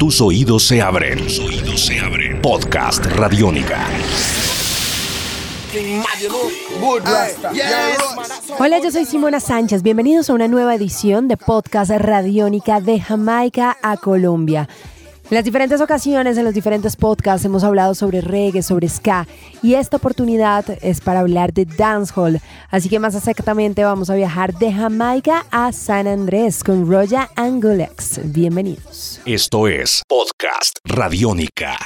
Tus oídos se abren. Tus oídos se abren. Podcast Radiónica. Hola, yo soy Simona Sánchez. Bienvenidos a una nueva edición de Podcast Radiónica de Jamaica a Colombia. En las diferentes ocasiones, en los diferentes podcasts, hemos hablado sobre reggae, sobre ska, y esta oportunidad es para hablar de dancehall. Así que más exactamente vamos a viajar de Jamaica a San Andrés con Roya Angulex. Bienvenidos. Esto es Podcast Radiónica.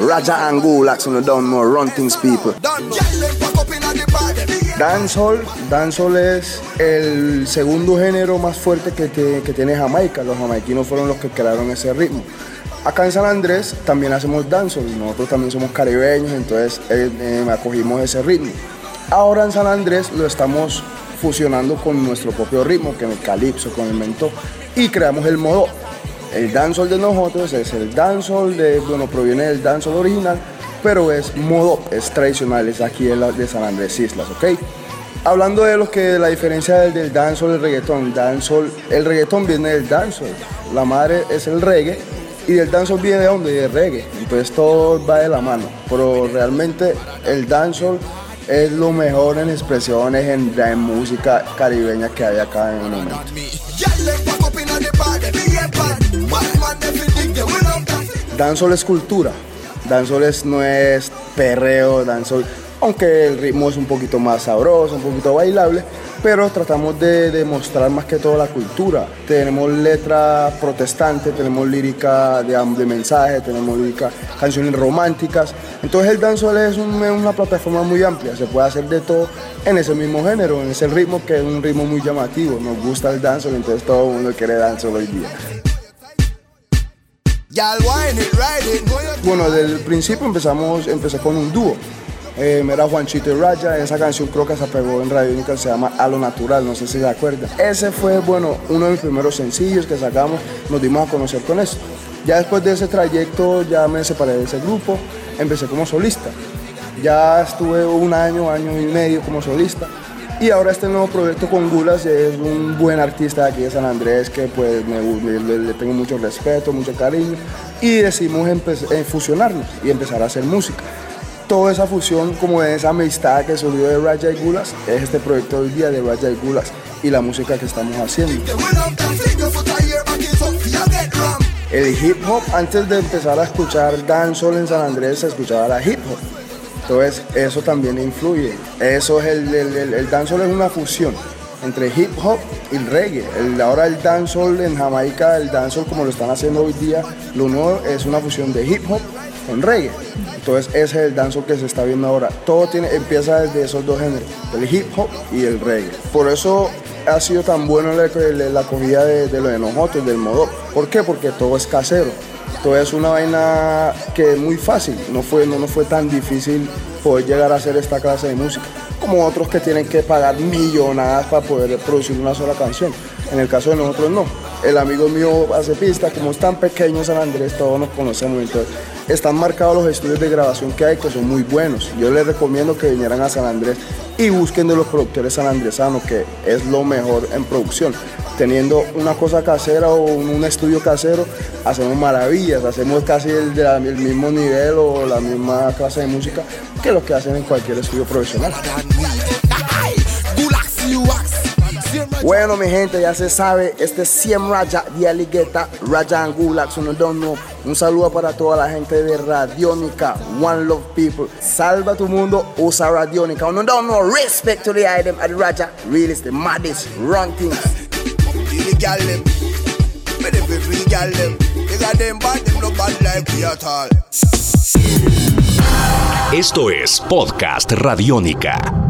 Raja Angulax, no don't know, run things people. Dancehall, dancehall es el segundo género más fuerte que, te- que tiene Jamaica. Los jamaiquinos fueron los que crearon ese ritmo. Acá en San Andrés también hacemos dancehall, nosotros también somos caribeños, entonces eh, eh, acogimos ese ritmo. Ahora en San Andrés lo estamos fusionando con nuestro propio ritmo, que es el calipso, con el mentó, y creamos el modo. El dancehall de nosotros es el dancehall de, bueno, proviene del dancehall original, pero es modo, es tradicional, es aquí de, la- de San Andrés Islas, ¿ok? Hablando de lo que la diferencia del, del dancehall y el reggaetón, dancehall, el reggaetón viene del dancehall, la madre es el reggae y del dancehall viene de dónde, de reggae, entonces todo va de la mano, pero realmente el dancehall es lo mejor en expresiones, en, en música caribeña que hay acá en el momento. Dancehall es cultura. Dancehall es, no es perreo, dancehall, aunque el ritmo es un poquito más sabroso, un poquito bailable, pero tratamos de demostrar más que todo la cultura. Tenemos letra protestante, tenemos lírica de, de mensaje, tenemos lírica, canciones románticas. Entonces el dancehall es un- una plataforma muy amplia, se puede hacer de todo en ese mismo género, en ese ritmo que es un ritmo muy llamativo. Nos gusta el dancehall, entonces todo el mundo quiere dancehall hoy día. Bueno, desde el principio empezamos, empecé con un dúo. Eh, era Juanchito y Raya, esa canción creo que se pegó en Radio Única, se llama A lo Natural, no sé si se acuerdan. Ese fue, bueno, uno de mis primeros sencillos que sacamos, nos dimos a conocer con esto. Ya después de ese trayecto ya me separé de ese grupo, empecé como solista. Ya estuve un año, año y medio como solista. Y ahora este nuevo proyecto con Gulas es un buen artista aquí de San Andrés que pues le, tengo mucho respeto, mucho cariño y decidimos eh, fusionarnos y empezar a hacer música. Toda esa fusión, como esa amistad que surgió de Raya y Gulas, es este proyecto hoy día de Raya y Gulas y la música que estamos haciendo. El hip hop, antes de empezar a escuchar dancehall en San Andrés, se escuchaba la hip hop. Entonces, eso también influye. Eso es el, el, el, dancehall es una fusión entre hip hop y reggae. El- ahora el dancehall en Jamaica, el dancehall como lo están haciendo hoy día, lo nuevo es una fusión de hip hop con reggae. Entonces, ese es el dancehall que se está viendo ahora. Todo tiene, empieza desde esos dos géneros, el hip hop y el reggae. Por eso ha sido tan bueno la, la- de, de lo de nosotros, del modo. ¿Por qué? Porque todo es casero. Todo es una vaina que es muy fácil, no fue, no nos fue tan difícil poder llegar a hacer esta clase de música, como otros que tienen que pagar millonadas para poder producir una sola canción. En el caso de nosotros no. El amigo mío hace pista, como es tan pequeño San Andrés, todos nos conocemos, entonces están marcados los estudios de grabación que hay, que son muy buenos. Yo les recomiendo que vinieran a San Andrés y busquen de los productores sanandresanos, que es lo mejor en producción teniendo una cosa casera o un, estudio casero, hacemos maravillas, hacemos casi el, mismo nivel o la misma clase de música que lo que hacen en cualquier estudio profesional. Bueno, mi gente, ya se sabe, este es Siem Raja de Aligueta, Raja Angulax, uno don't know. Un saludo para toda la gente de Radiónica, One Love People. Salva tu mundo, usa Radiónica. Uno don't know, respect to the item at Raja. Really is the maddest. Esto es Podcast Radiónica.